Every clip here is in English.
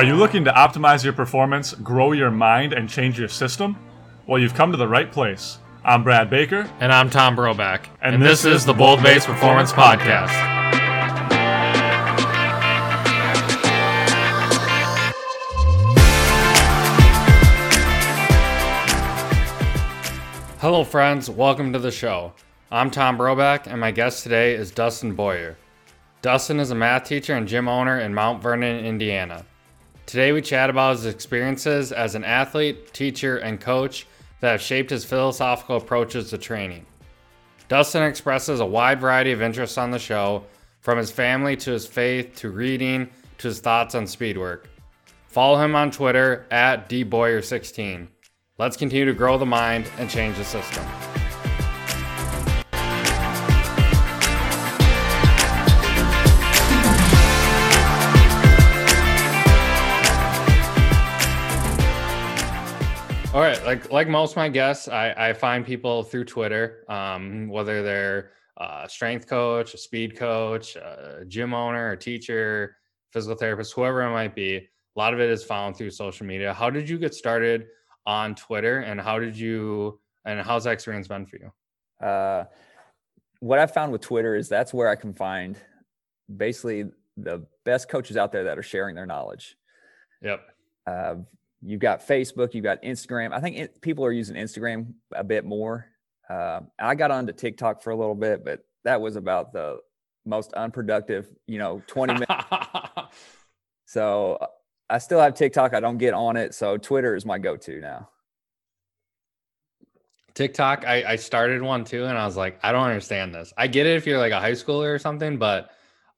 Are you looking to optimize your performance, grow your mind, and change your system? Well, you've come to the right place. I'm Brad Baker. And I'm Tom Broback. And And, this this, is is the Bold Base Performance Podcast. Hello, friends. Welcome to the show. I'm Tom Broback, and my guest today is Dustin Boyer. Dustin is a math teacher and gym owner in Mount Vernon, Indiana. Today, we chat about his experiences as an athlete, teacher, and coach that have shaped his philosophical approaches to training. Dustin expresses a wide variety of interests on the show, from his family to his faith to reading to his thoughts on speed work. Follow him on Twitter at dboyer16. Let's continue to grow the mind and change the system. All right, like like most of my guests, I, I find people through Twitter, um, whether they're a strength coach, a speed coach, a gym owner, a teacher, physical therapist, whoever it might be. A lot of it is found through social media. How did you get started on Twitter, and how did you and how's that experience been for you? Uh, what I found with Twitter is that's where I can find basically the best coaches out there that are sharing their knowledge. Yep. Uh, you've got Facebook, you've got Instagram. I think it, people are using Instagram a bit more. Uh, I got onto TikTok for a little bit, but that was about the most unproductive, you know, 20 minutes. so I still have TikTok. I don't get on it. So Twitter is my go to now. TikTok, I, I started one too, and I was like, I don't understand this. I get it if you're like a high schooler or something, but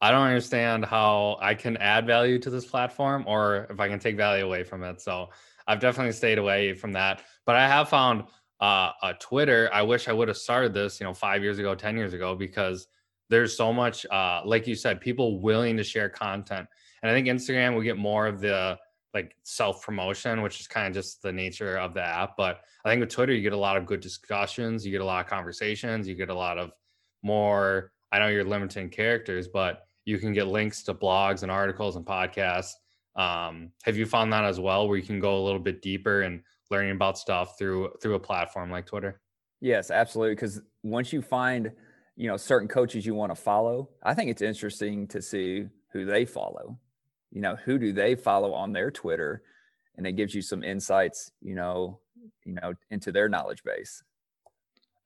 I don't understand how I can add value to this platform or if I can take value away from it. So I've definitely stayed away from that. But I have found uh, a Twitter. I wish I would have started this, you know, five years ago, 10 years ago, because there's so much, uh, like you said, people willing to share content. And I think Instagram will get more of the like self promotion, which is kind of just the nature of the app. But I think with Twitter, you get a lot of good discussions, you get a lot of conversations, you get a lot of more. I know you're limiting characters, but you can get links to blogs and articles and podcasts. Um, have you found that as well, where you can go a little bit deeper and learning about stuff through through a platform like Twitter? Yes, absolutely. Because once you find, you know, certain coaches you want to follow, I think it's interesting to see who they follow. You know, who do they follow on their Twitter, and it gives you some insights, you know, you know, into their knowledge base.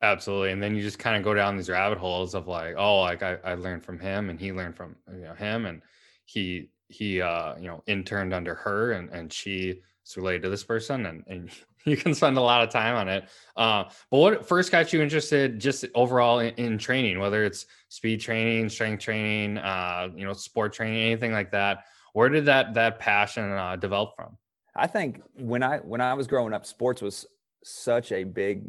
Absolutely. And then you just kind of go down these rabbit holes of like, oh, like I, I learned from him and he learned from you know him and he he uh you know interned under her and and she is related to this person and and you can spend a lot of time on it. Uh but what first got you interested just overall in, in training, whether it's speed training, strength training, uh, you know, sport training, anything like that. Where did that that passion uh, develop from? I think when I when I was growing up, sports was such a big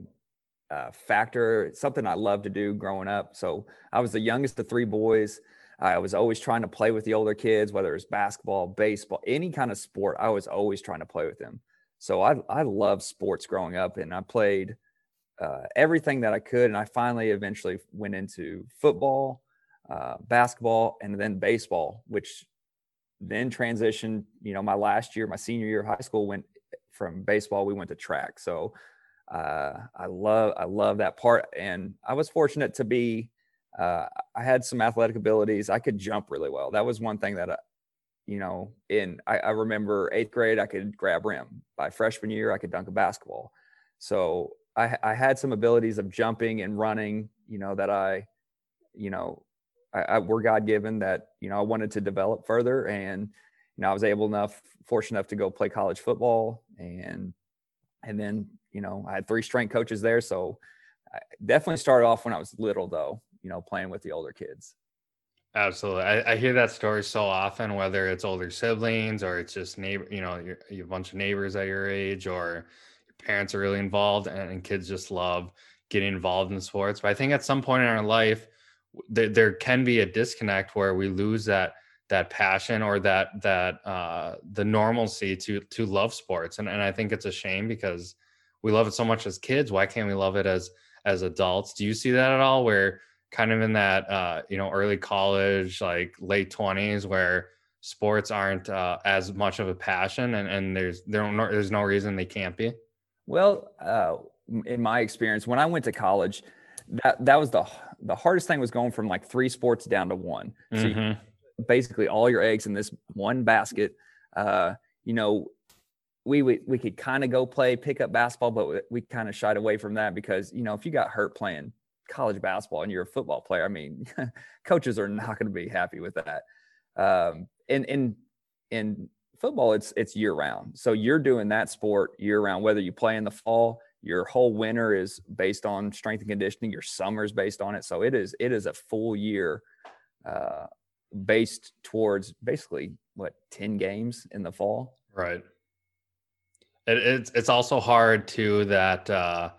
uh, factor. Something I loved to do growing up. So I was the youngest of three boys. I was always trying to play with the older kids, whether it was basketball, baseball, any kind of sport. I was always trying to play with them. So I I loved sports growing up, and I played uh, everything that I could. And I finally eventually went into football, uh, basketball, and then baseball, which then transitioned. You know, my last year, my senior year of high school, went from baseball. We went to track. So uh, I love I love that part, and I was fortunate to be. Uh, I had some athletic abilities. I could jump really well. That was one thing that, I, you know, in I, I remember eighth grade, I could grab rim. By freshman year, I could dunk a basketball. So I, I had some abilities of jumping and running. You know that I, you know, I, I were God given that you know I wanted to develop further, and you know I was able enough, fortunate enough to go play college football, and and then you know, I had three strength coaches there. So I definitely started off when I was little, though, you know, playing with the older kids. Absolutely. I, I hear that story so often, whether it's older siblings or it's just neighbor, you know, you're, a bunch of neighbors at your age or your parents are really involved and, and kids just love getting involved in sports. But I think at some point in our life, there, there can be a disconnect where we lose that that passion or that that uh the normalcy to to love sports and and I think it's a shame because we love it so much as kids why can't we love it as as adults? Do you see that at all where kind of in that uh you know early college like late 20s where sports aren't uh, as much of a passion and, and there's there no, there's no reason they can't be? Well uh, in my experience when i went to college that that was the the hardest thing was going from like three sports down to one. So mm-hmm. you, basically all your eggs in this one basket. Uh, you know we we, we could kind of go play pickup basketball but we kind of shied away from that because you know if you got hurt playing college basketball and you're a football player i mean coaches are not going to be happy with that. Um, and in in football it's it's year round. So you're doing that sport year round whether you play in the fall your whole winter is based on strength and conditioning your summer is based on it. So it is it is a full year uh, based towards basically what 10 games in the fall? Right it, it's it's also hard too that uh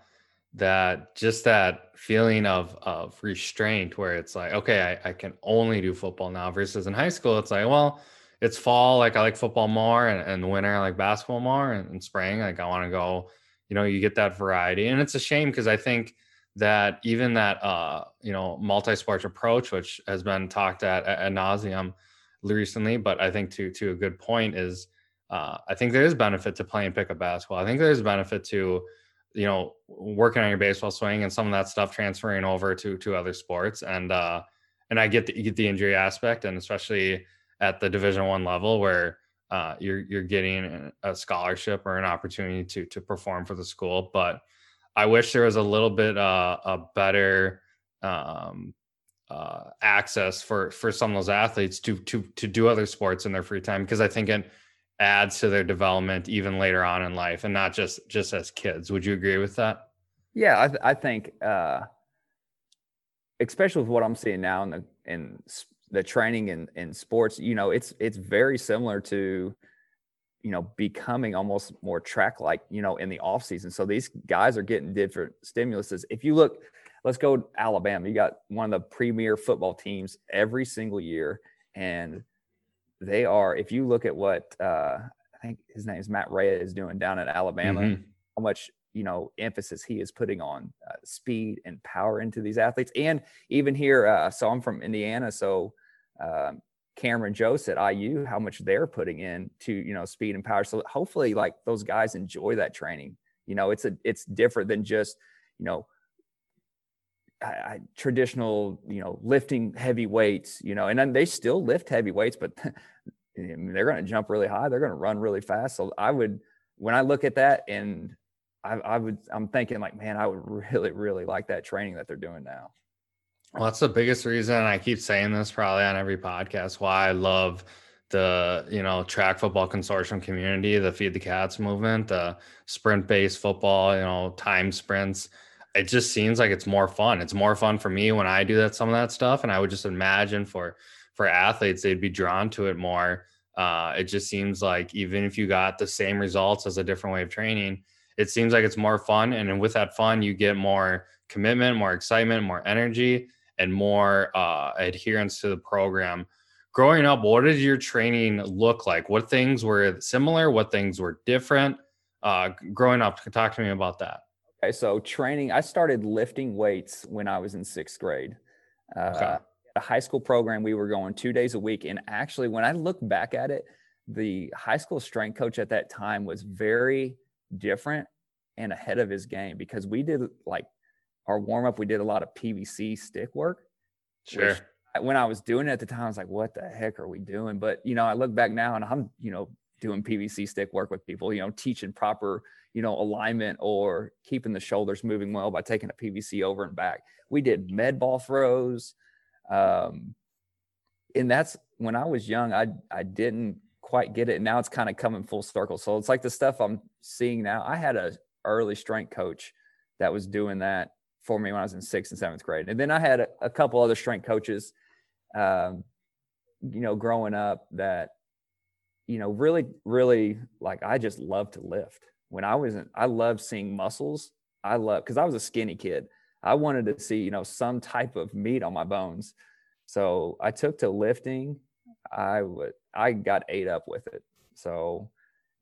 that just that feeling of of restraint where it's like okay I, I can only do football now versus in high school it's like well it's fall like i like football more and, and winter i like basketball more and, and spring like i want to go you know you get that variety. And it's a shame because i think that even that uh you know multi-sport approach which has been talked at ad nauseum recently but i think to to a good point is uh, i think there is benefit to playing pickup basketball. I think there's benefit to you know working on your baseball swing and some of that stuff transferring over to to other sports. And uh and i get the, get the injury aspect and especially at the division one level where uh, you're you're getting a scholarship or an opportunity to to perform for the school. But I wish there was a little bit uh, a better um, uh, access for for some of those athletes to to to do other sports in their free time. Because I think it adds to their development even later on in life and not just just as kids. Would you agree with that? Yeah, I, th- I think uh, especially with what I'm seeing now in the in the training in, in sports, you know, it's it's very similar to, you know, becoming almost more track like, you know, in the off season. So these guys are getting different stimuluses. If you look, let's go Alabama. You got one of the premier football teams every single year, and they are. If you look at what uh, I think his name is Matt Rhea is doing down at Alabama, mm-hmm. how much you know emphasis he is putting on uh, speed and power into these athletes and even here uh, so i'm from indiana so um, cameron joseph at iu how much they're putting in to you know speed and power so hopefully like those guys enjoy that training you know it's a it's different than just you know I, I, traditional you know lifting heavy weights you know and then they still lift heavy weights but they're going to jump really high they're going to run really fast so i would when i look at that and I, I would I'm thinking like, man, I would really, really like that training that they're doing now. Well, that's the biggest reason I keep saying this probably on every podcast. Why I love the you know track football consortium community, the Feed the Cats movement, the sprint based football, you know, time sprints. It just seems like it's more fun. It's more fun for me when I do that some of that stuff, and I would just imagine for for athletes they'd be drawn to it more. Uh, it just seems like even if you got the same results as a different way of training, it seems like it's more fun. And with that fun, you get more commitment, more excitement, more energy, and more uh, adherence to the program. Growing up, what did your training look like? What things were similar? What things were different? Uh, growing up, talk to me about that. Okay, so training, I started lifting weights when I was in sixth grade. Uh, okay. A high school program, we were going two days a week. And actually, when I look back at it, the high school strength coach at that time was very different and ahead of his game because we did like our warm up, we did a lot of PVC stick work. Sure. when I was doing it at the time, I was like, what the heck are we doing? But, you know, I look back now and I'm, you know, doing PVC stick work with people, you know, teaching proper, you know, alignment or keeping the shoulders moving well by taking a PVC over and back. We did med ball throws. Um, and that's when I was young, I, I didn't quite get it. And now it's kind of coming full circle. So it's like the stuff I'm seeing now. I had a early strength coach that was doing that for me when I was in sixth and seventh grade. And then I had a, a couple other strength coaches, um, you know, growing up that, you know, really, really like I just love to lift. When I wasn't, I loved seeing muscles. I love because I was a skinny kid. I wanted to see, you know, some type of meat on my bones. So I took to lifting. I would I got ate up with it. So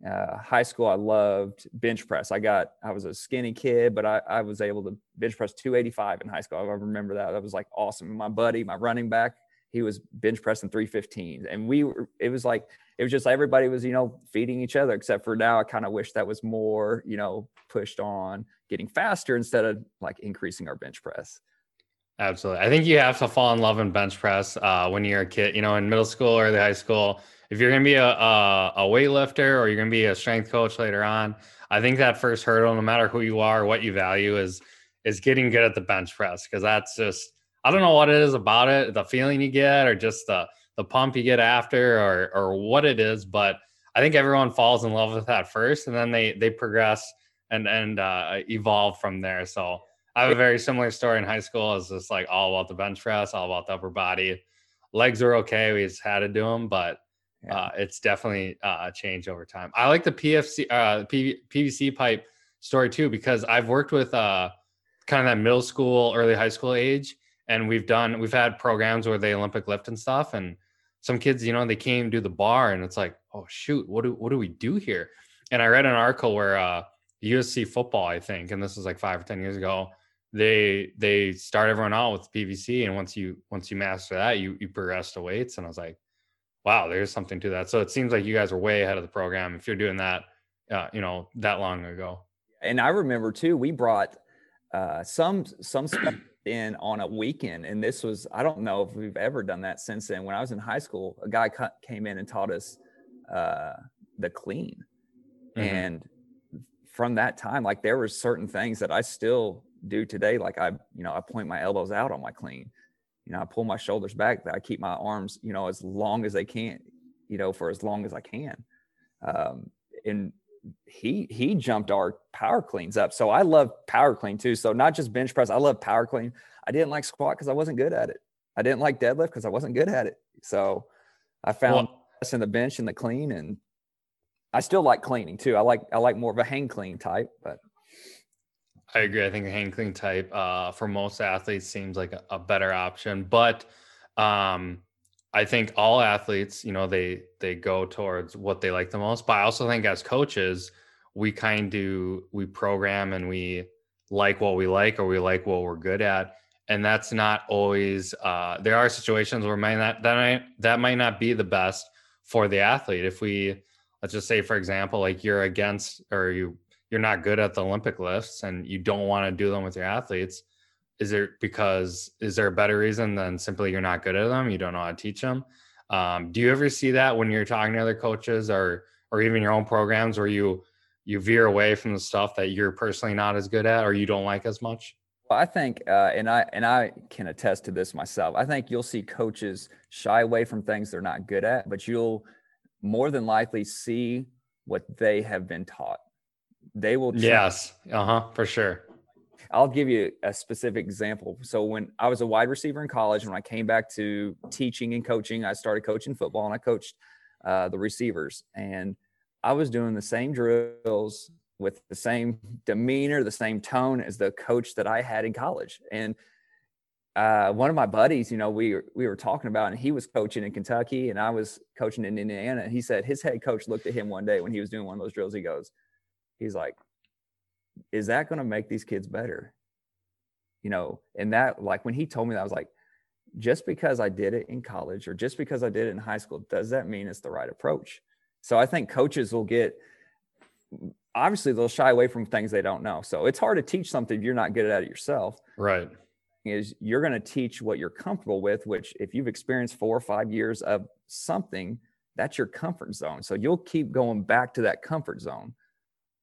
uh, high school, I loved bench press. I got I was a skinny kid, but I, I was able to bench press 285 in high school. I remember that. That was like awesome. My buddy, my running back, he was bench pressing 315 and we were it was like it was just everybody was you know feeding each other except for now i kind of wish that was more you know pushed on getting faster instead of like increasing our bench press. Absolutely. I think you have to fall in love in bench press uh, when you're a kid you know in middle school or the high school. If you're going to be a, a, a weightlifter or you're going to be a strength coach later on i think that first hurdle no matter who you are what you value is is getting good at the bench press because that's just I don't know what it is about it, the feeling you get, or just the the pump you get after, or or what it is. But I think everyone falls in love with that first, and then they they progress and and uh, evolve from there. So I have a very similar story in high school. It's just like all about the bench press, all about the upper body. Legs are okay. We just had to do them, but uh, it's definitely uh, changed over time. I like the PFC uh, PVC pipe story too because I've worked with uh, kind of that middle school, early high school age, and we've done we've had programs where they Olympic lift and stuff, and some kids, you know, they came do the bar, and it's like, oh shoot, what do what do we do here? And I read an article where uh, USC football, I think, and this was like five or ten years ago. They they start everyone out with PVC, and once you once you master that, you you progress to weights. And I was like, wow, there's something to that. So it seems like you guys are way ahead of the program if you're doing that, uh, you know, that long ago. And I remember too, we brought uh, some some in on a weekend. And this was, I don't know if we've ever done that since then. When I was in high school, a guy came in and taught us uh, the clean. Mm-hmm. And from that time, like there were certain things that I still do today. Like I, you know, I point my elbows out on my clean. You know, I pull my shoulders back. That I keep my arms, you know, as long as they can, you know, for as long as I can. Um, and he he jumped our power cleans up. So I love power clean too. So not just bench press, I love power clean. I didn't like squat because I wasn't good at it. I didn't like deadlift because I wasn't good at it. So I found well, in the bench and the clean, and I still like cleaning too. I like I like more of a hang clean type, but I agree. I think a hang clean type uh, for most athletes seems like a, a better option, but um, I think all athletes, you know, they they go towards what they like the most. But I also think as coaches, we kind of do we program and we like what we like or we like what we're good at. And that's not always uh, there are situations where might not that might that might not be the best for the athlete. If we let's just say, for example, like you're against or you you're not good at the Olympic lifts and you don't want to do them with your athletes is there because is there a better reason than simply you're not good at them you don't know how to teach them um, do you ever see that when you're talking to other coaches or or even your own programs where you you veer away from the stuff that you're personally not as good at or you don't like as much well, I think, uh, and I and I can attest to this myself. I think you'll see coaches shy away from things they're not good at, but you'll more than likely see what they have been taught. They will. Yes. Uh huh. For sure. I'll give you a specific example. So when I was a wide receiver in college, when I came back to teaching and coaching, I started coaching football and I coached uh, the receivers. And I was doing the same drills with the same demeanor, the same tone as the coach that I had in college. And uh, one of my buddies, you know, we we were talking about, and he was coaching in Kentucky, and I was coaching in Indiana. And he said his head coach looked at him one day when he was doing one of those drills. He goes, he's like, is that going to make these kids better? You know, and that, like, when he told me that, I was like, just because I did it in college or just because I did it in high school, does that mean it's the right approach? So I think coaches will get, mm, obviously, they'll shy away from things they don't know. So it's hard to teach something if you're not good at it yourself. Right. Is you're going to teach what you're comfortable with, which if you've experienced four or five years of something, that's your comfort zone. So you'll keep going back to that comfort zone.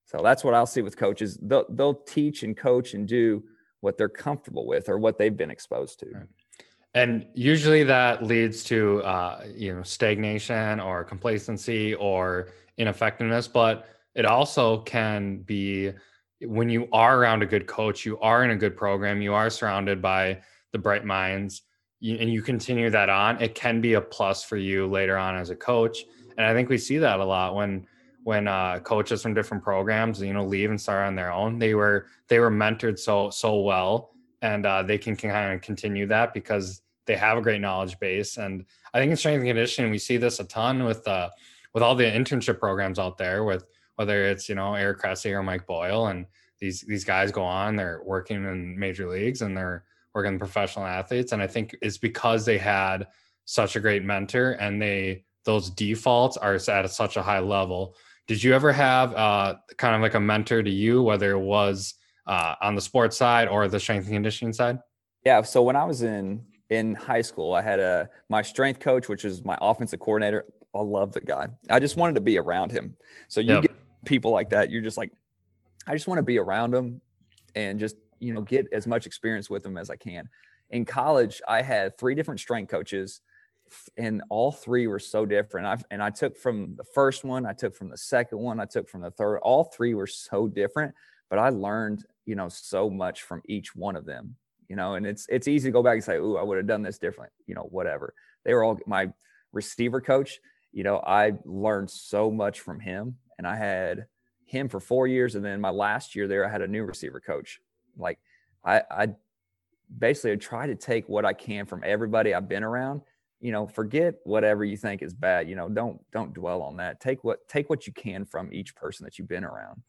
So that's what I'll see with coaches. They'll, they'll teach and coach and do what they're comfortable with or what they've been exposed to. Right. And usually that leads to uh, you know stagnation or complacency or ineffectiveness, but it also can be when you are around a good coach, you are in a good program, you are surrounded by the bright minds, and you continue that on. It can be a plus for you later on as a coach, and I think we see that a lot when when uh, coaches from different programs, you know, leave and start on their own. They were they were mentored so so well, and uh, they can, kind of continue that because they have a great knowledge base. And I think in strength and conditioning, we see this a ton with uh, with all the internship programs out there, with whether it's you know Eric Cressey or Mike Boyle, and these these guys go on, they're working in major leagues and they're working professional athletes, and I think it's because they had such a great mentor and they those defaults are at such a high level. Did you ever have uh, kind of like a mentor to you, whether it was uh, on the sports side or the strength and conditioning side? Yeah. So when I was in in high school, I had a my strength coach, which is my offensive coordinator. I love the guy. I just wanted to be around him. So you yep. get people like that, you're just like, I just want to be around them and just you know get as much experience with them as I can. In college, I had three different strength coaches, and all three were so different. I've and I took from the first one, I took from the second one, I took from the third. All three were so different, but I learned you know so much from each one of them you know, and it's it's easy to go back and say, "Ooh, I would have done this different," you know, whatever. They were all my receiver coach. You know, I learned so much from him, and I had him for four years, and then my last year there, I had a new receiver coach. Like, I, I basically try to take what I can from everybody I've been around. You know, forget whatever you think is bad. You know, don't don't dwell on that. Take what take what you can from each person that you've been around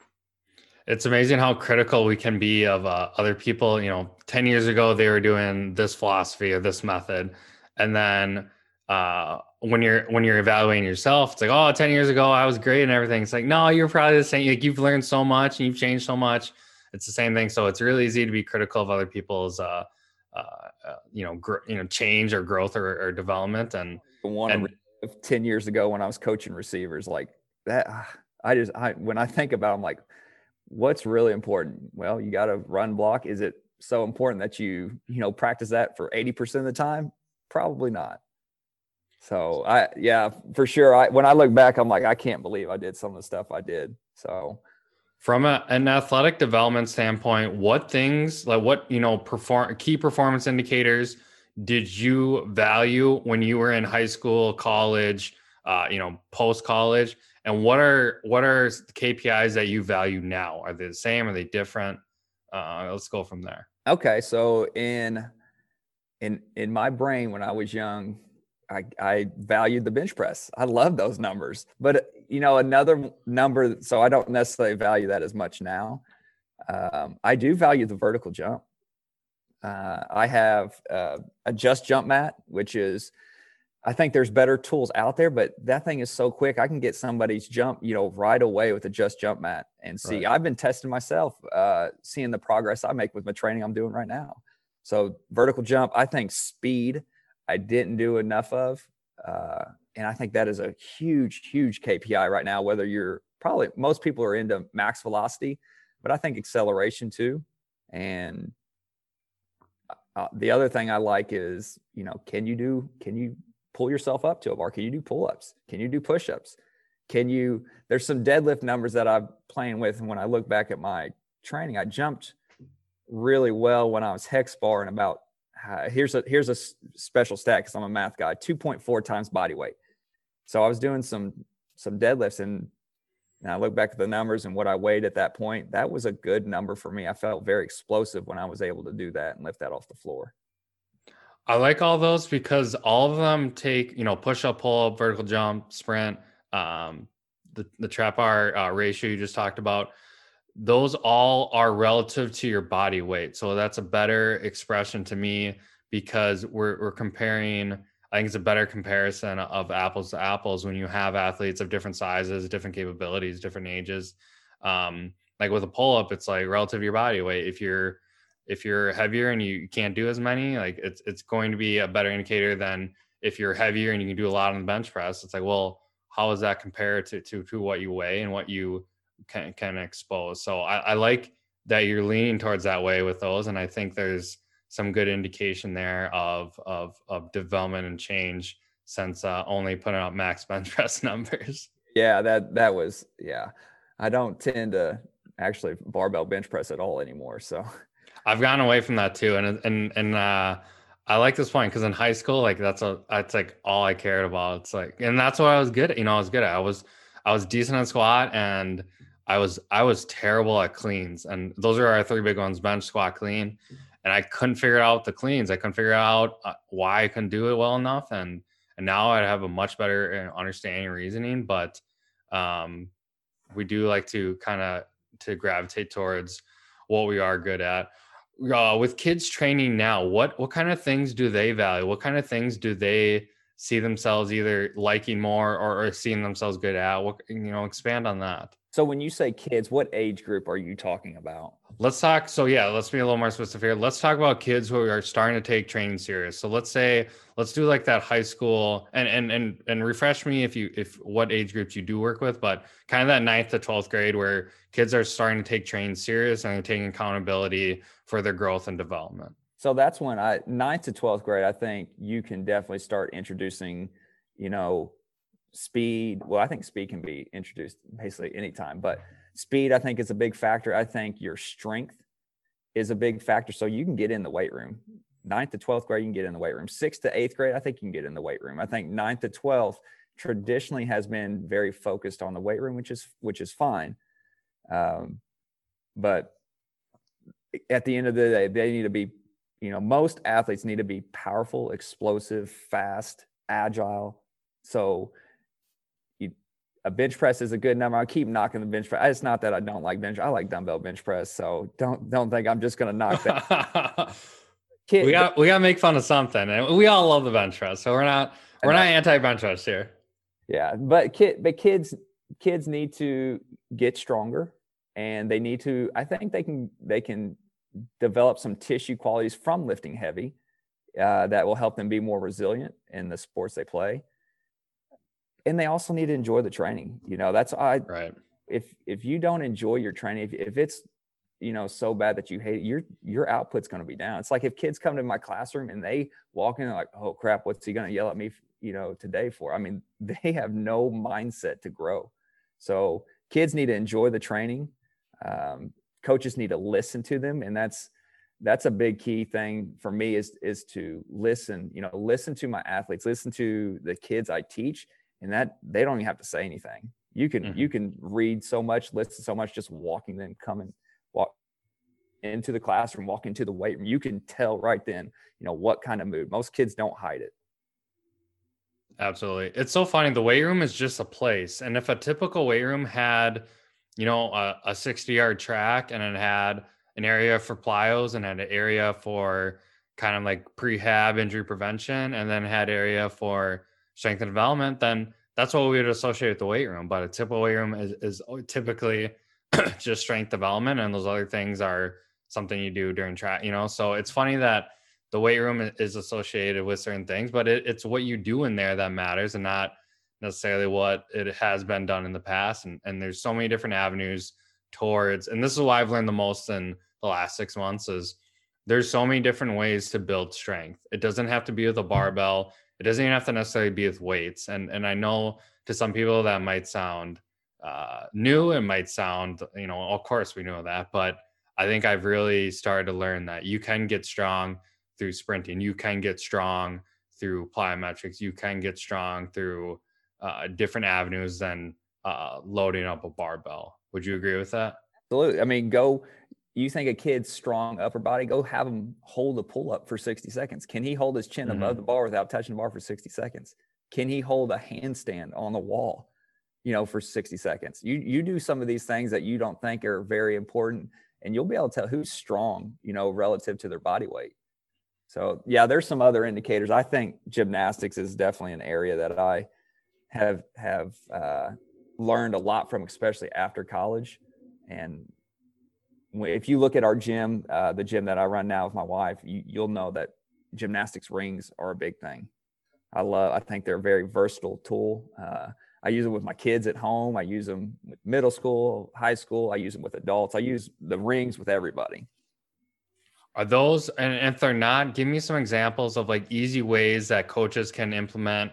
it's amazing how critical we can be of uh, other people. You know, 10 years ago, they were doing this philosophy or this method. And then uh, when you're when you're evaluating yourself, it's like, oh, 10 years ago, I was great and everything. It's like, no, you're probably the same. Like you've learned so much and you've changed so much. It's the same thing. So it's really easy to be critical of other people's uh, uh, uh you know, gr- you know, change or growth or, or development. And one and, 10 years ago when I was coaching receivers, like that, I just, I, when I think about, it, I'm like, what's really important? Well, you got to run block. Is it so important that you, you know, practice that for 80% of the time? Probably not. So I, yeah, for sure. I, when I look back, I'm like, I can't believe I did some of the stuff I did. So from a, an athletic development standpoint, what things like what, you know, perform key performance indicators did you value when you were in high school, college, uh, you know, post college? And what are what are KPIs that you value now? Are they the same? Are they different? Uh, let's go from there. Okay, so in in in my brain when I was young, I, I valued the bench press. I love those numbers, but you know another number. So I don't necessarily value that as much now. Um, I do value the vertical jump. Uh, I have uh, a just jump mat, which is I think there's better tools out there, but that thing is so quick. I can get somebody's jump, you know, right away with a just jump mat and see. Right. I've been testing myself, uh, seeing the progress I make with my training I'm doing right now. So vertical jump, I think speed, I didn't do enough of, uh, and I think that is a huge, huge KPI right now. Whether you're probably most people are into max velocity, but I think acceleration too. And uh, the other thing I like is, you know, can you do? Can you pull yourself up to a bar? Can you do pull ups? Can you do push ups? Can you? There's some deadlift numbers that I'm playing with. And when I look back at my training, I jumped really well when I was hex bar and about uh, here's a here's a special stat because I'm a math guy 2.4 times body weight. So I was doing some some deadlifts and, and I look back at the numbers and what I weighed at that point. That was a good number for me. I felt very explosive when I was able to do that and lift that off the floor. I like all those because all of them take, you know, push up, pull up, vertical jump, sprint, um, the, the trap bar uh, ratio you just talked about. Those all are relative to your body weight. So that's a better expression to me because we're, we're comparing, I think it's a better comparison of apples to apples when you have athletes of different sizes, different capabilities, different ages. Um, like with a pull up, it's like relative to your body weight. If you're if you're heavier and you can't do as many, like it's it's going to be a better indicator than if you're heavier and you can do a lot on the bench press. It's like, well, how does that compare to to to what you weigh and what you can can expose? So I, I like that you're leaning towards that way with those, and I think there's some good indication there of of of development and change since uh, only putting out max bench press numbers. Yeah, that that was yeah. I don't tend to actually barbell bench press at all anymore. So I've gone away from that too, and and and uh, I like this point because in high school, like that's a that's like all I cared about. It's like, and that's what I was good at. You know, I was good at. I was I was decent at squat, and I was I was terrible at cleans, and those are our three big ones: bench, squat, clean. And I couldn't figure out the cleans. I couldn't figure out uh, why I couldn't do it well enough, and and now I have a much better uh, understanding and reasoning. But um, we do like to kind of to gravitate towards what we are good at uh, with kids training now, what what kind of things do they value? What kind of things do they see themselves either liking more or, or seeing themselves good at? What you know, expand on that. So when you say kids, what age group are you talking about? Let's talk. So yeah, let's be a little more specific here. Let's talk about kids who are starting to take training serious. So let's say let's do like that high school and and and and refresh me if you if what age groups you do work with, but kind of that ninth to twelfth grade where kids are starting to take training serious and taking accountability for their growth and development. So that's when I ninth to twelfth grade, I think you can definitely start introducing, you know, speed. Well, I think speed can be introduced basically anytime, but speed I think is a big factor. I think your strength is a big factor. So you can get in the weight room. Ninth to 12th grade, you can get in the weight room. Sixth to eighth grade, I think you can get in the weight room. I think ninth to 12th traditionally has been very focused on the weight room, which is which is fine. Um, but at the end of the day, they need to be, you know, most athletes need to be powerful, explosive, fast, agile. So a bench press is a good number. I keep knocking the bench press. It's not that I don't like bench. I like dumbbell bench press. So don't don't think I'm just gonna knock that. Kid, we got we got to make fun of something, and we all love the bench press. So we're not we're not anti bench press here. Yeah, but kid but kids kids need to get stronger, and they need to. I think they can they can develop some tissue qualities from lifting heavy uh, that will help them be more resilient in the sports they play and they also need to enjoy the training. You know, that's I right. If if you don't enjoy your training, if, if it's you know so bad that you hate it, your your output's going to be down. It's like if kids come to my classroom and they walk in like, oh crap, what's he going to yell at me, you know, today for? I mean, they have no mindset to grow. So kids need to enjoy the training. Um, coaches need to listen to them, and that's that's a big key thing for me is is to listen. You know, listen to my athletes, listen to the kids I teach, and that they don't even have to say anything you can mm-hmm. you can read so much listen so much just walking them coming walk into the classroom walk into the weight room you can tell right then you know what kind of mood most kids don't hide it absolutely it's so funny the weight room is just a place and if a typical weight room had you know a, a 60 yard track and it had an area for plyos and had an area for kind of like prehab injury prevention and then had area for strength and development, then that's what we would associate with the weight room. But a typical weight room is, is typically just strength development, and those other things are something you do during track. You know, so it's funny that the weight room is associated with certain things, but it, it's what you do in there that matters, and not necessarily what it has been done in the past. And and there's so many different avenues towards, and this is why I've learned the most in the last six months is there's so many different ways to build strength. It doesn't have to be with a barbell. It doesn't even have to necessarily be with weights. And and I know to some people that might sound uh, new It might sound, you know, of course we know that, but I think I've really started to learn that you can get strong through sprinting. You can get strong through plyometrics. You can get strong through uh, different avenues than uh, loading up a barbell. Would you agree with that? Absolutely. I mean, go you think a kid's strong upper body, go have him hold a pull up for 60 seconds. Can he hold his chin mm-hmm. above the bar without touching the bar for 60 seconds? Can he hold a handstand on the wall, you know, for 60 seconds? You you do some of these things that you don't think are very important, and you'll be able to tell who's strong, you know, relative to their body weight. So yeah, there's some other indicators. I think gymnastics is definitely an area that I have have uh, learned a lot from, especially after college, and if you look at our gym, uh, the gym that I run now with my wife, you, you'll know that gymnastics rings are a big thing. I love. I think they're a very versatile tool. Uh, I use them with my kids at home. I use them with middle school, high school. I use them with adults. I use the rings with everybody. Are those, and if they're not, give me some examples of like easy ways that coaches can implement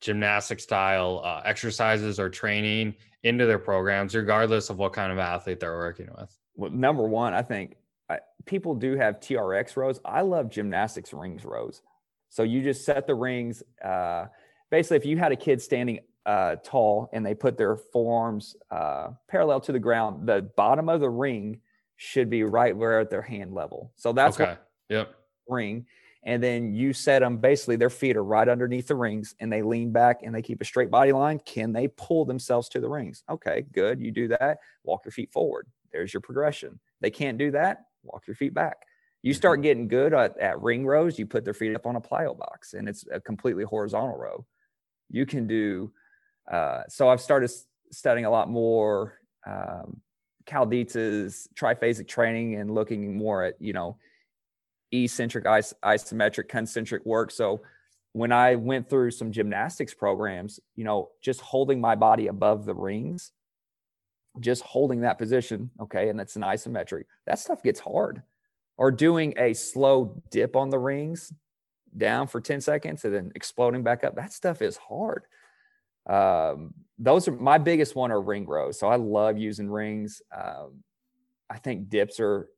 gymnastic style uh, exercises or training into their programs, regardless of what kind of athlete they're working with well, number one, I think I, people do have TRX rows. I love gymnastics rings rows. So you just set the rings. Uh, basically, if you had a kid standing uh, tall and they put their forearms uh, parallel to the ground, the bottom of the ring should be right where at their hand level. So that's okay. Yep. Ring. And then you set them basically their feet are right underneath the rings and they lean back and they keep a straight body line. Can they pull themselves to the rings? Okay, good. You do that. Walk your feet forward. There's your progression. They can't do that. Walk your feet back. You start getting good at, at ring rows, you put their feet up on a plyo box and it's a completely horizontal row. You can do, uh, so I've started studying a lot more um, Cal Dietz's triphasic training and looking more at, you know, eccentric, is- isometric, concentric work. So when I went through some gymnastics programs, you know, just holding my body above the rings, just holding that position, okay, and it's an isometric, that stuff gets hard. Or doing a slow dip on the rings down for 10 seconds and then exploding back up, that stuff is hard. Um, those are my biggest one are ring rows. So I love using rings. Um, I think dips are,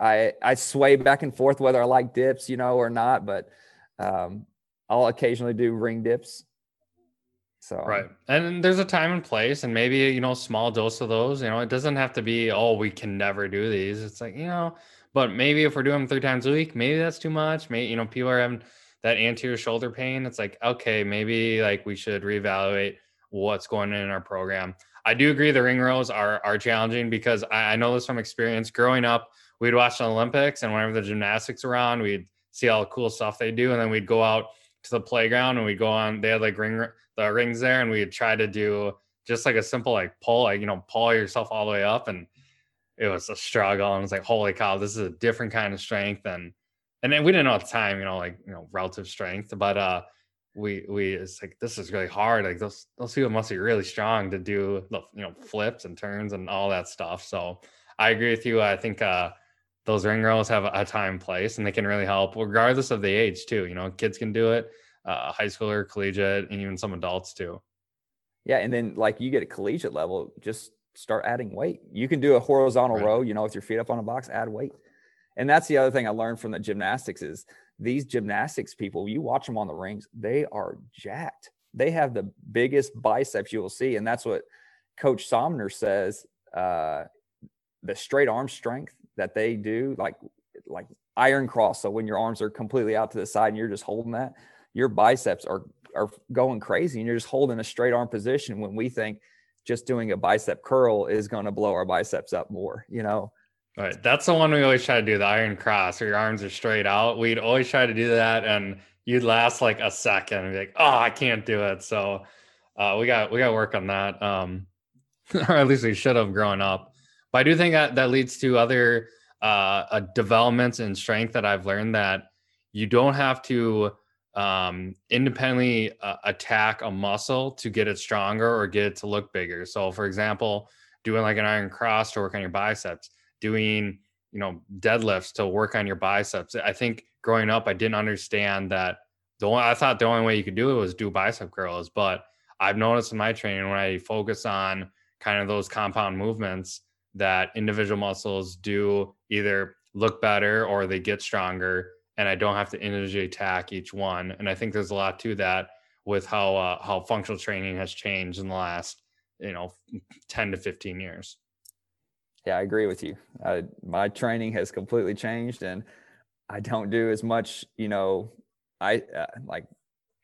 I, I sway back and forth whether I like dips, you know, or not, but um, I'll occasionally do ring dips. So right, and there's a time and place, and maybe you know, small dose of those. You know, it doesn't have to be oh, we can never do these. It's like you know, but maybe if we're doing them three times a week, maybe that's too much. Maybe you know, people are having that anterior shoulder pain. It's like okay, maybe like we should reevaluate what's going on in our program. I do agree the ring rows are are challenging because I, I know this from experience. Growing up, we'd watch the Olympics, and whenever the gymnastics around, we'd see all the cool stuff they do, and then we'd go out to the playground and we'd go on. They had like ring the rings there, and we'd try to do just like a simple like pull, like you know, pull yourself all the way up, and it was a struggle. And it's like, holy cow, this is a different kind of strength, and and then we didn't know at the time, you know, like you know, relative strength, but uh, we we it's like this is really hard. Like those those people must be really strong to do the you know flips and turns and all that stuff. So I agree with you. I think uh those ring rows have a time place and they can really help regardless of the age too you know kids can do it uh, high schooler collegiate and even some adults too. Yeah and then like you get a collegiate level just start adding weight. You can do a horizontal right. row you know with your feet up on a box add weight. And that's the other thing i learned from the gymnastics is these gymnastics people you watch them on the rings they are jacked. They have the biggest biceps you will see and that's what coach sommer says uh, the straight arm strength that they do, like like iron cross. So when your arms are completely out to the side and you're just holding that, your biceps are are going crazy and you're just holding a straight arm position when we think just doing a bicep curl is going to blow our biceps up more, you know. All right. That's the one we always try to do, the iron cross, where your arms are straight out. We'd always try to do that and you'd last like a second and be like, oh, I can't do it. So uh, we got we got to work on that. Um, or at least we should have grown up. But I do think that that leads to other uh, developments and strength that I've learned that you don't have to um, independently uh, attack a muscle to get it stronger or get it to look bigger. So, for example, doing like an iron cross to work on your biceps, doing you know deadlifts to work on your biceps. I think growing up, I didn't understand that. The only I thought the only way you could do it was do bicep curls, but I've noticed in my training when I focus on kind of those compound movements that individual muscles do either look better or they get stronger and i don't have to individually attack each one. And i think there's a lot to that with how uh, how functional training has changed in the last you know 10 to 15 years. Yeah i agree with you. Uh, my training has completely changed and i don't do as much you know i uh, like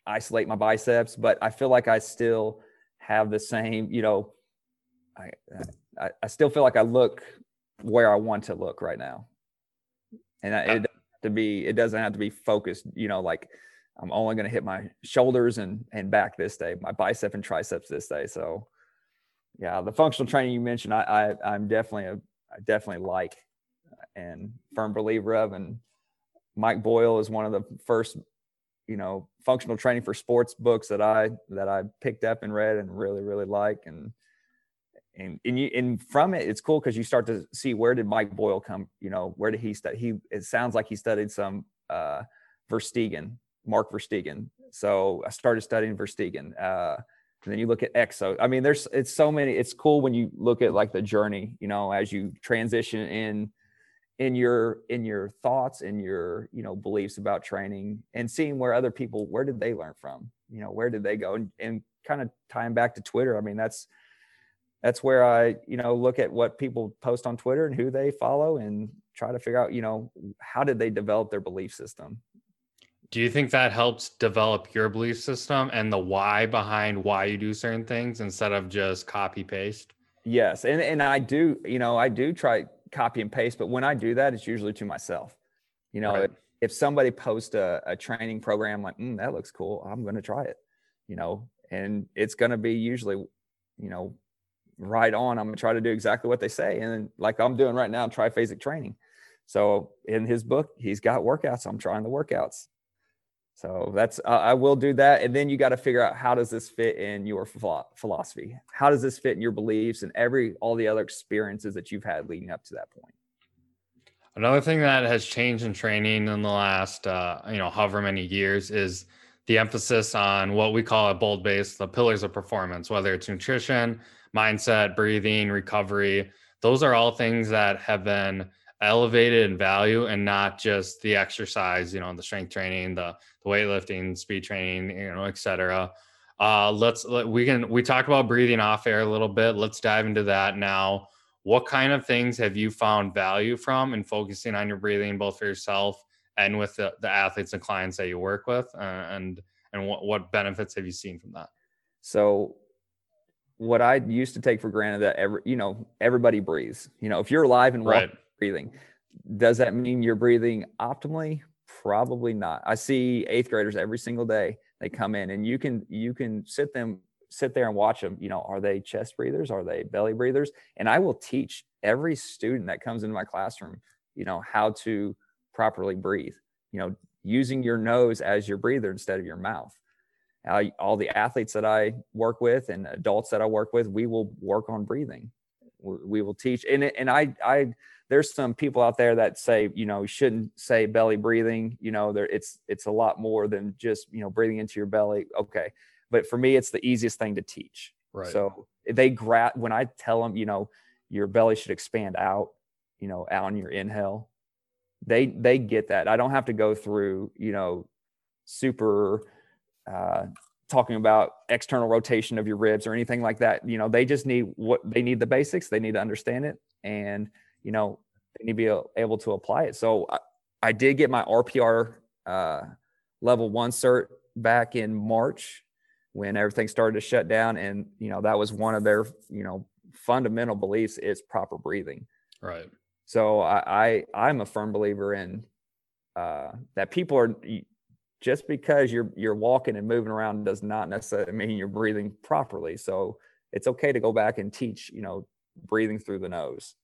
isolate my biceps but i feel like i still have the same you know I, I, I still feel like I look where I want to look right now. And I, it to be, it doesn't have to be focused, you know, like I'm only going to hit my shoulders and, and back this day, my bicep and triceps this day. So yeah, the functional training you mentioned, I, I I'm definitely a, I definitely like and firm believer of, and Mike Boyle is one of the first, you know, functional training for sports books that I, that I picked up and read and really, really like. And, and and you and from it it's cool because you start to see where did mike boyle come you know where did he study he it sounds like he studied some uh verstegen mark verstegen. So i started studying verstegen uh and then you look at exo i mean there's it's so many it's cool when you look at like the journey you know as you transition in in your in your thoughts and your you know beliefs about training and seeing where other people where did they learn from? You know where did they go? And, and kind of tying back to twitter i mean that's that's where I, you know, look at what people post on Twitter and who they follow and try to figure out, you know, how did they develop their belief system? Do you think that helps develop your belief system and the why behind why you do certain things instead of just copy paste? Yes. And and I do, you know, I do try copy and paste, but when I do that, it's usually to myself. You know, Right. if, if somebody posts a, a training program like, mm, that looks cool, I'm going to try it, you know, and it's going to be usually, you know, right on. I'm to try to do exactly what they say. And like I'm doing right now, triphasic training. So in his book, he's got workouts. I'm trying the workouts. So that's uh, I will do that, and then you got to figure out how does this fit in your philosophy? How does this fit in your beliefs and every all the other experiences that you've had leading up to that point? Another thing that has changed in training in the last, uh, you know, however many years is the emphasis on what we call a bold base, the pillars of performance, whether it's nutrition, mindset, breathing, recovery. Those are all things that have been elevated in value and not just the exercise, you know, the strength training, the, the weightlifting, speed training, you know, et cetera. Uh, let's, let, we can, we talked about breathing off air a little bit. Let's dive into that now what kind of things have you found value from in focusing on your breathing both for yourself and with the, the athletes and clients that you work with uh, and and what, what benefits have you seen from that So what I used to take for granted that every you know everybody breathes. You know, if you're alive and walking, right breathing, does that mean you're breathing optimally? Probably not. I see eighth graders every single day. They come in and you can you can sit them sit there and watch them. You know, are they chest breathers? Are they belly breathers? And I will teach every student that comes into my classroom, you know, how to properly breathe. You know, using your nose as your breather instead of your mouth. All the athletes that I work with and adults that I work with, we will work on breathing. We, we will teach, and and I I there's some people out there that say you know you shouldn't say belly breathing. You know, there it's it's a lot more than just you know breathing into your belly. Okay, but for me, it's the easiest thing to teach. right So they grab when I tell them, you know, your belly should expand out, you know, out on your inhale. They they get that. I don't have to go through, you know, super uh talking about external rotation of your ribs or anything like that. You know, they just need what they need the basics. They need to understand it and, you know, they need to be able to apply it. So I, I did get my RPR uh level 1 cert back in March when everything started to shut down and you know that was one of their you know fundamental beliefs is proper breathing right so i, I i'm a firm believer in uh that people are just because you're you're walking and moving around does not necessarily mean you're breathing properly. So it's okay to go back and teach you know breathing through the nose.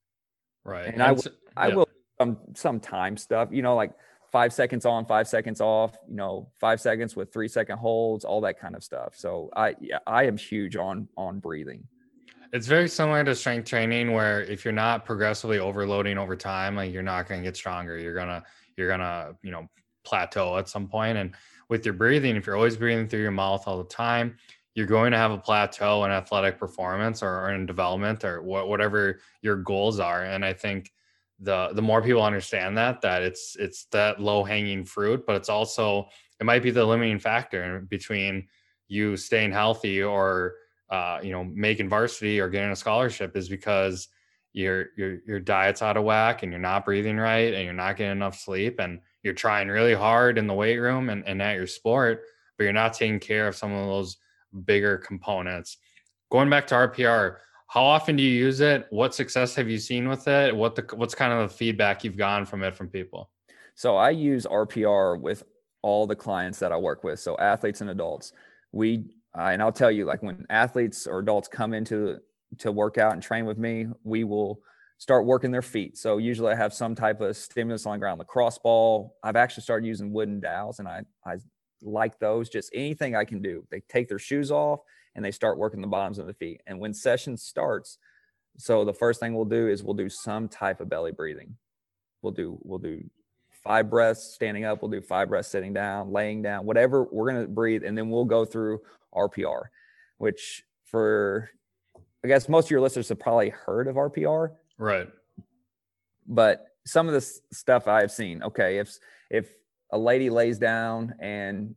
Right. And I And w- s- i yeah. will some some time stuff you know like five seconds on five seconds off you know five seconds with three second holds all that kind of stuff. So i yeah i am huge on on breathing. It's very similar to strength training where if you're not progressively overloading over time, like you're not going to get stronger. You're going to you're going to, you know, plateau at some point and with your breathing, if you're always breathing through your mouth all the time, you're going to have a plateau in athletic performance or, in development or wha- whatever your goals are. And I think the the more people understand that that it's it's that low hanging fruit, but it's also it might be the limiting factor between you staying healthy or uh, you know, making varsity or getting a scholarship is because your your your diet's out of whack and you're not breathing right and you're not getting enough sleep and you're trying really hard in the weight room and, and at your sport, but you're not taking care of some of those bigger components. Going back to RPR, how often do you use it? What success have you seen with it? What the what's kind of the feedback you've gotten from it from people? So I use RPR with all the clients that I work with, so athletes and adults. We uh, and I'll tell you, like when athletes or adults come into to work out and train with me, we will start working their feet. So usually I have some type of stimulus on the ground, lacrosse ball. I've actually started using wooden dowels, and I I like those. Just anything I can do. They take their shoes off and they start working the bottoms of the feet. And when session starts, so the first thing we'll do is we'll do some type of belly breathing. We'll do we'll do five breaths standing up. We'll do five breaths sitting down, laying down, whatever we're gonna breathe, and then we'll go through RPR, which for I guess most of your listeners have probably heard of RPR, Right. but some of this stuff I've seen. Okay, if if a lady lays down and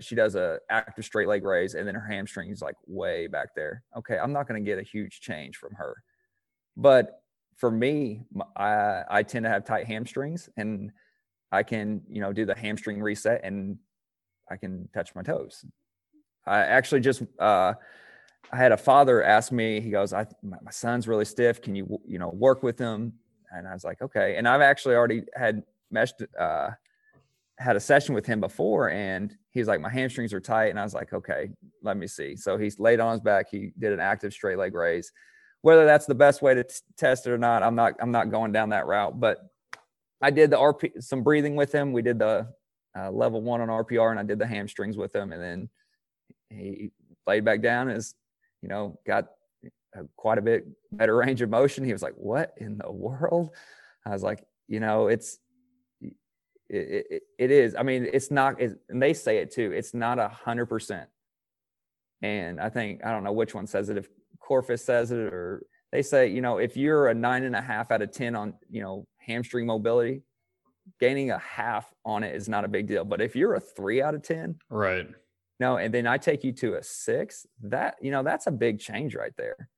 she does a active straight leg raise and then her hamstring is like way back there. Okay, I'm not going to get a huge change from her. But for me, I, I tend to have tight hamstrings and I can, you know, do the hamstring reset and I can touch my toes. I actually just uh I had a father ask me, he goes, I my, my son's really stiff. Can you, you know, work with him? And I was like, okay. And I've actually already had meshed, uh, had a session with him before and he's like, my hamstrings are tight. And I was like, okay, let me see. So he's laid on his back. He did an active straight leg raise. Whether that's the best way to t- test it or not, I'm not, I'm not going down that route, but I did the RP, some breathing with him. We did the uh, level one on RPR and I did the hamstrings with him. And then he laid back down as, you know, got quite a bit better range of motion. He was like, what in the world? I was like, you know, it's, it, it, it is. I mean, it's not, and they say it too. It's not a hundred percent. And I think I don't know which one says it. If Corfus says it, or they say, you know, if you're a nine and a half out of ten on, you know, hamstring mobility, gaining a half on it is not a big deal. But if you're a three out of ten, right? No, and then I take you to a six. That you know, that's a big change right there.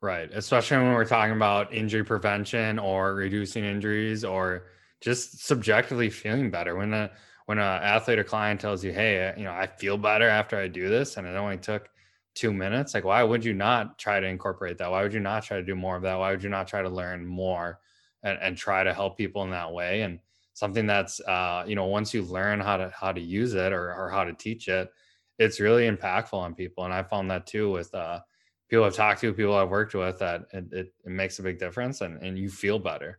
Right, especially when we're talking about injury prevention or reducing injuries or just subjectively feeling better when a when an athlete or client tells you hey uh, you know i feel better after i do this and it only took two minutes like why would you not try to incorporate that why would you not try to do more of that why would you not try to learn more and, and try to help people in that way and something that's uh, you know once you learn how to how to use it or, or how to teach it it's really impactful on people and i found that too with uh, people i've talked to people i've worked with that it, it, it makes a big difference and, and you feel better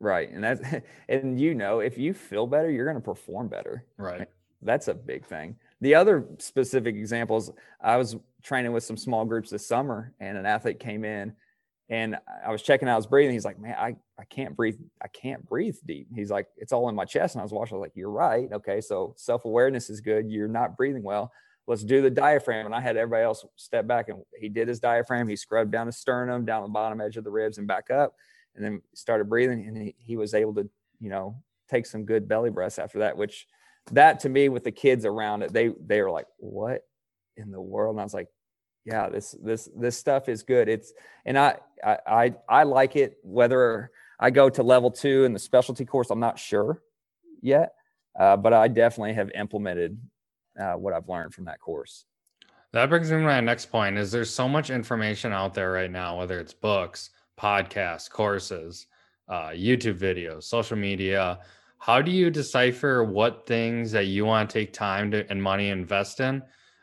Right. And that's, and you know, if you feel better, you're going to perform better. Right. That's a big thing. The other specific examples, I was training with some small groups this summer and an athlete came in and I was checking out his breathing. He's like, man, I, I can't breathe. I can't breathe deep. He's like, it's all in my chest. And I was watching, I was like, you're right. Okay. So self-awareness is good. You're not breathing well. Let's do the diaphragm. And I had everybody else step back and he did his diaphragm. He scrubbed down his sternum, down the bottom edge of the ribs and back up and then started breathing and he, he was able to you know take some good belly breaths after that which that to me with the kids around it they they were like what in the world and i was like yeah this this this stuff is good it's and i i i, I like it whether i go to level two in the specialty course i'm not sure yet uh, but i definitely have implemented uh, what i've learned from that course that brings me to my next point is there's so much information out there right now whether it's books podcasts, courses, uh, YouTube videos, social media. How do you decipher what things that you want to take time to and money invest in,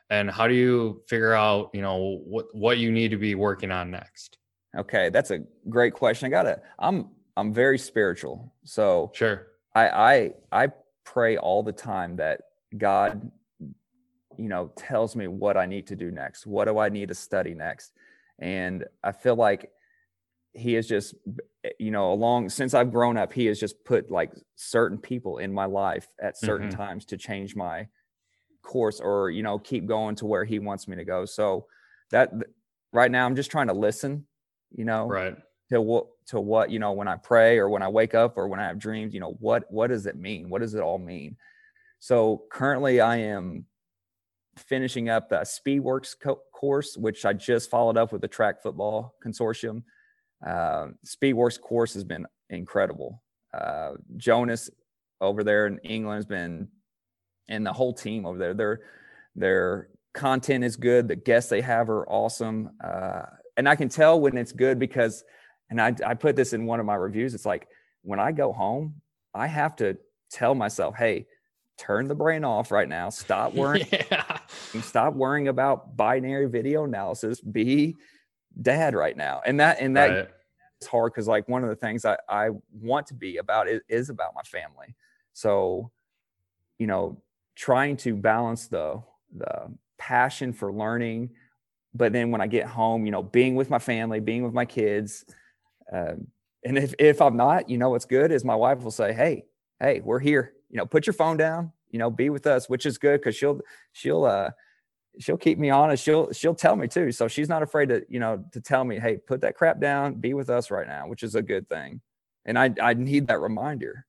and how do you figure out you know what what you need to be working on next? Okay, that's a great question. I gotta. I'm I'm very spiritual, so sure. I I I pray all the time that God, you know, tells me what I need to do next. What do I need to study next? And I feel like he has just you know along since i've grown up he has just put like certain people in my life at certain mm-hmm. times to change my course or you know keep going to where he wants me to go so that right now i'm just trying to listen you know right to what to what you know when i pray or when i wake up or when i have dreams you know what what does it mean what does it all mean so currently i am finishing up the speedworks co- course which i just followed up with the track football consortium uh, Speedworks course has been incredible. Uh, Jonas over there in England has been, and the whole team over there. Their their content is good. The guests they have are awesome, uh, and I can tell when it's good because, and I I put this in one of my reviews. It's like when I go home, I have to tell myself, hey, turn the brain off right now. Stop worrying. yeah. Stop worrying about binary video analysis. Be dad right now and that and that right. it's hard because like one of the things I, I want to be about is, is about my family so you know trying to balance the the passion for learning but then when i get home you know being with my family being with my kids um, and if, if i'm not you know what's good is my wife will say hey hey we're here you know put your phone down you know be with us which is good because she'll she'll uh she'll keep me honest. She'll she'll tell me too. So she's not afraid to you know to tell me, hey, put that crap down, be with us right now, which is a good thing. And I I need that reminder.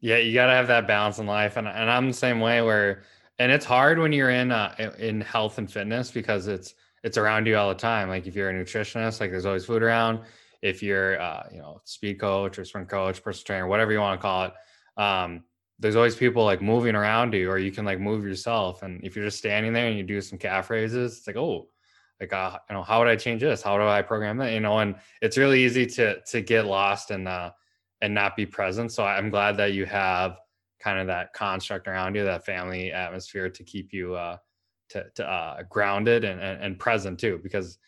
Yeah, you got to have that balance in life, and and I'm the same way. Where and it's hard when you're in uh, in health and fitness because it's it's around you all the time. Like if you're a nutritionist, like there's always food around. If you're uh, you know speed coach or sprint coach, personal trainer, whatever you want to call it, um, there's always people like moving around you or you can like move yourself and if you're just standing there and you do some calf raises it's like oh like uh, you know how would i change this how do i program that you know and it's really easy to to get lost and uh and not be present. So I'm glad that you have kind of that construct around you, that family atmosphere to keep you uh, to, to uh, grounded and, and, and present too, because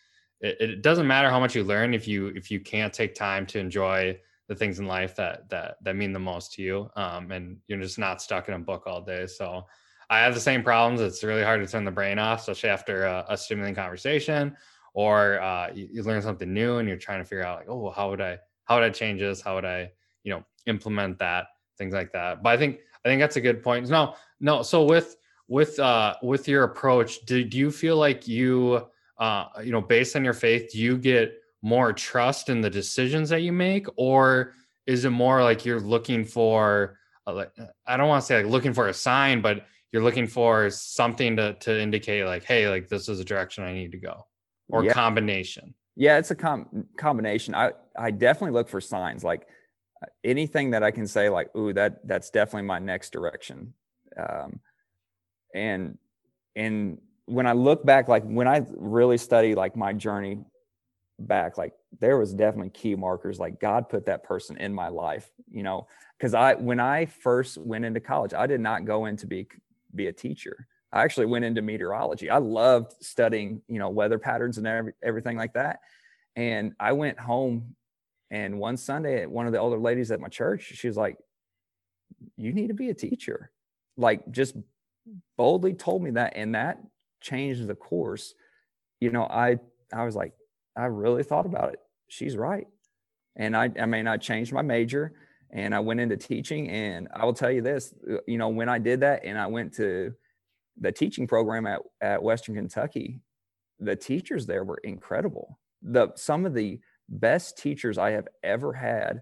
it, it doesn't matter how much you learn if you if you can't take time to enjoy the things in life that that that mean the most to you, um, and you're just not stuck in a book all day. So I have the same problems. It's really hard to turn the brain off, especially after a, a stimulating conversation, or uh, you, you, learn something new and you're trying to figure out like, oh, how would I how would I change this? How would I you know implement that? Things like that. But I think I think that's a good point. No, no. So with with uh with your approach, do, do you feel like you uh you know based on your faith, do you get more trust in the decisions that you make, or is it more like you're looking for uh, like I don't want to say like looking for a sign, but you're looking for something to to indicate like, hey, like this is a direction I need to go, or yeah. combination. Yeah, it's a com- combination. I I definitely look for signs like anything that I can say like, ooh, that that's definitely my next direction. Um, and and when I look back, like when I really study like my journey back, like there was definitely key markers. Like God put that person in my life, you know, because I when I first went into college, I did not go in to be be a teacher. I actually went into meteorology. I loved studying, you know, weather patterns and every, everything like that. And I went home and one Sunday, one of the older ladies at my church, she was like, You need to be a teacher. Like, just boldly told me that. And that changed the course. You know, I, I was like, I really thought about it. She's right. And I, I mean, I changed my major and I went into teaching. And I will tell you this, uh, you know, when I did that and I went to the teaching program at, at Western Kentucky, the teachers there were incredible. The some of the best teachers I have ever had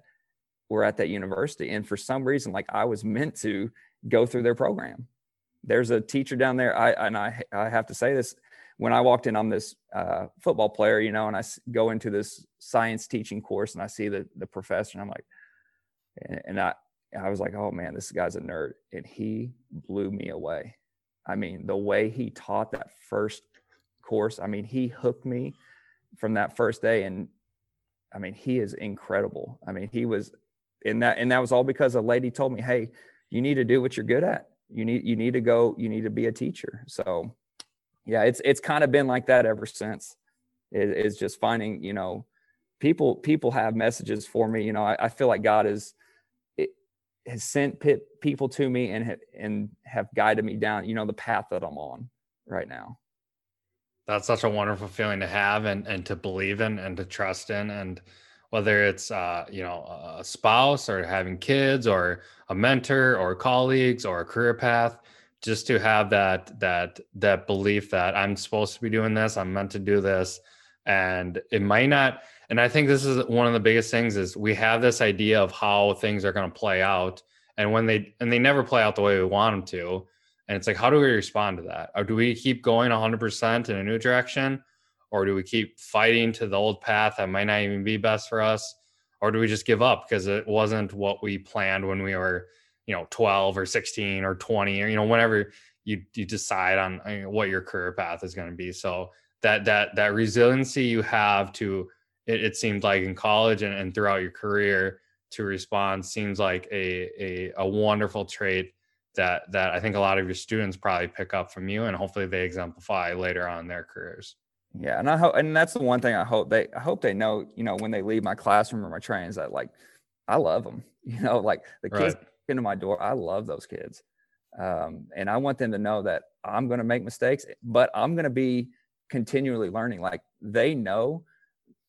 were at that university. And for some reason, like I was meant to go through their program. There's a teacher down there. I and I I have to say this. When I walked in, I'm this uh, football player, you know, and I go into this science teaching course, and I see the the professor, and I'm like, and, and I I was like, oh man, this guy's a nerd, and he blew me away. I mean, the way he taught that first course, I mean, he hooked me from that first day, and I mean, he is incredible. I mean, he was in that, and that was all because a lady told me, hey, you need to do what you're good at. You need you need to go. You need to be a teacher. So, yeah, it's it's kind of been like that ever since. It, it's just finding, you know, people people have messages for me. You know, I, I feel like God is has sent people to me and and have guided me down you know the path that i'm on right now that's such a wonderful feeling to have and and to believe in and to trust in and whether it's uh, you know a spouse or having kids or a mentor or colleagues or a career path just to have that that that belief that i'm supposed to be doing this i'm meant to do this and it might not and i think this is one of the biggest things is we have this idea of how things are going to play out and when they and they never play out the way we want them to and it's like how do we respond to that? Or do we keep going 100% in a new direction or do we keep fighting to the old path that might not even be best for us or do we just give up because it wasn't what we planned when we were you know 12 or 16 or 20 or you know whenever you you decide on what your career path is going to be so that that that resiliency you have to it, it seemed like in college and, and throughout your career to respond seems like a, a a wonderful trait that that I think a lot of your students probably pick up from you and hopefully they exemplify later on in their careers. Yeah, and I hope and that's the one thing I hope they I hope they know, you know, when they leave my classroom or my trains that like I love them. You know, like the kids right. into my door, I love those kids. Um, and I want them to know that I'm going to make mistakes, but I'm going to be continually learning. Like they know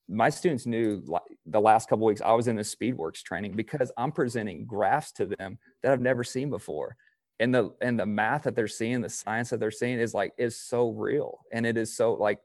my students knew like the last couple weeks I was in the Speedworks training because I'm presenting graphs to them that I've never seen before. And the and the math that they're seeing, the science that they're seeing is like is so real. And it is so like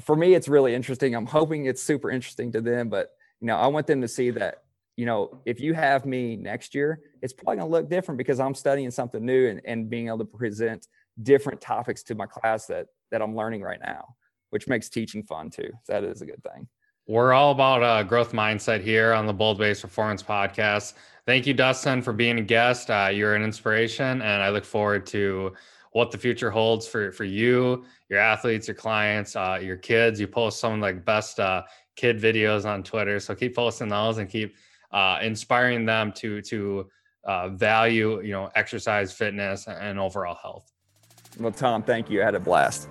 for me, it's really interesting. I'm hoping it's super interesting to them, but you know, I want them to see that, you know, if you have me next year, it's probably gonna look different because I'm studying something new and, and being able to present different topics to my class that that I'm learning right now, which makes teaching fun too. That is a good thing. We're all about uh, growth mindset here on the Bold Base Performance Podcast. Thank you, Dustin, for being a guest. Uh, you're an inspiration, and I look forward to what the future holds for for you, your athletes, your clients, uh, your kids. You post some like best uh, kid videos on Twitter, so keep posting those and keep uh, inspiring them to to uh, value you know exercise, fitness, and overall health. Well, Tom, thank you. I had a blast.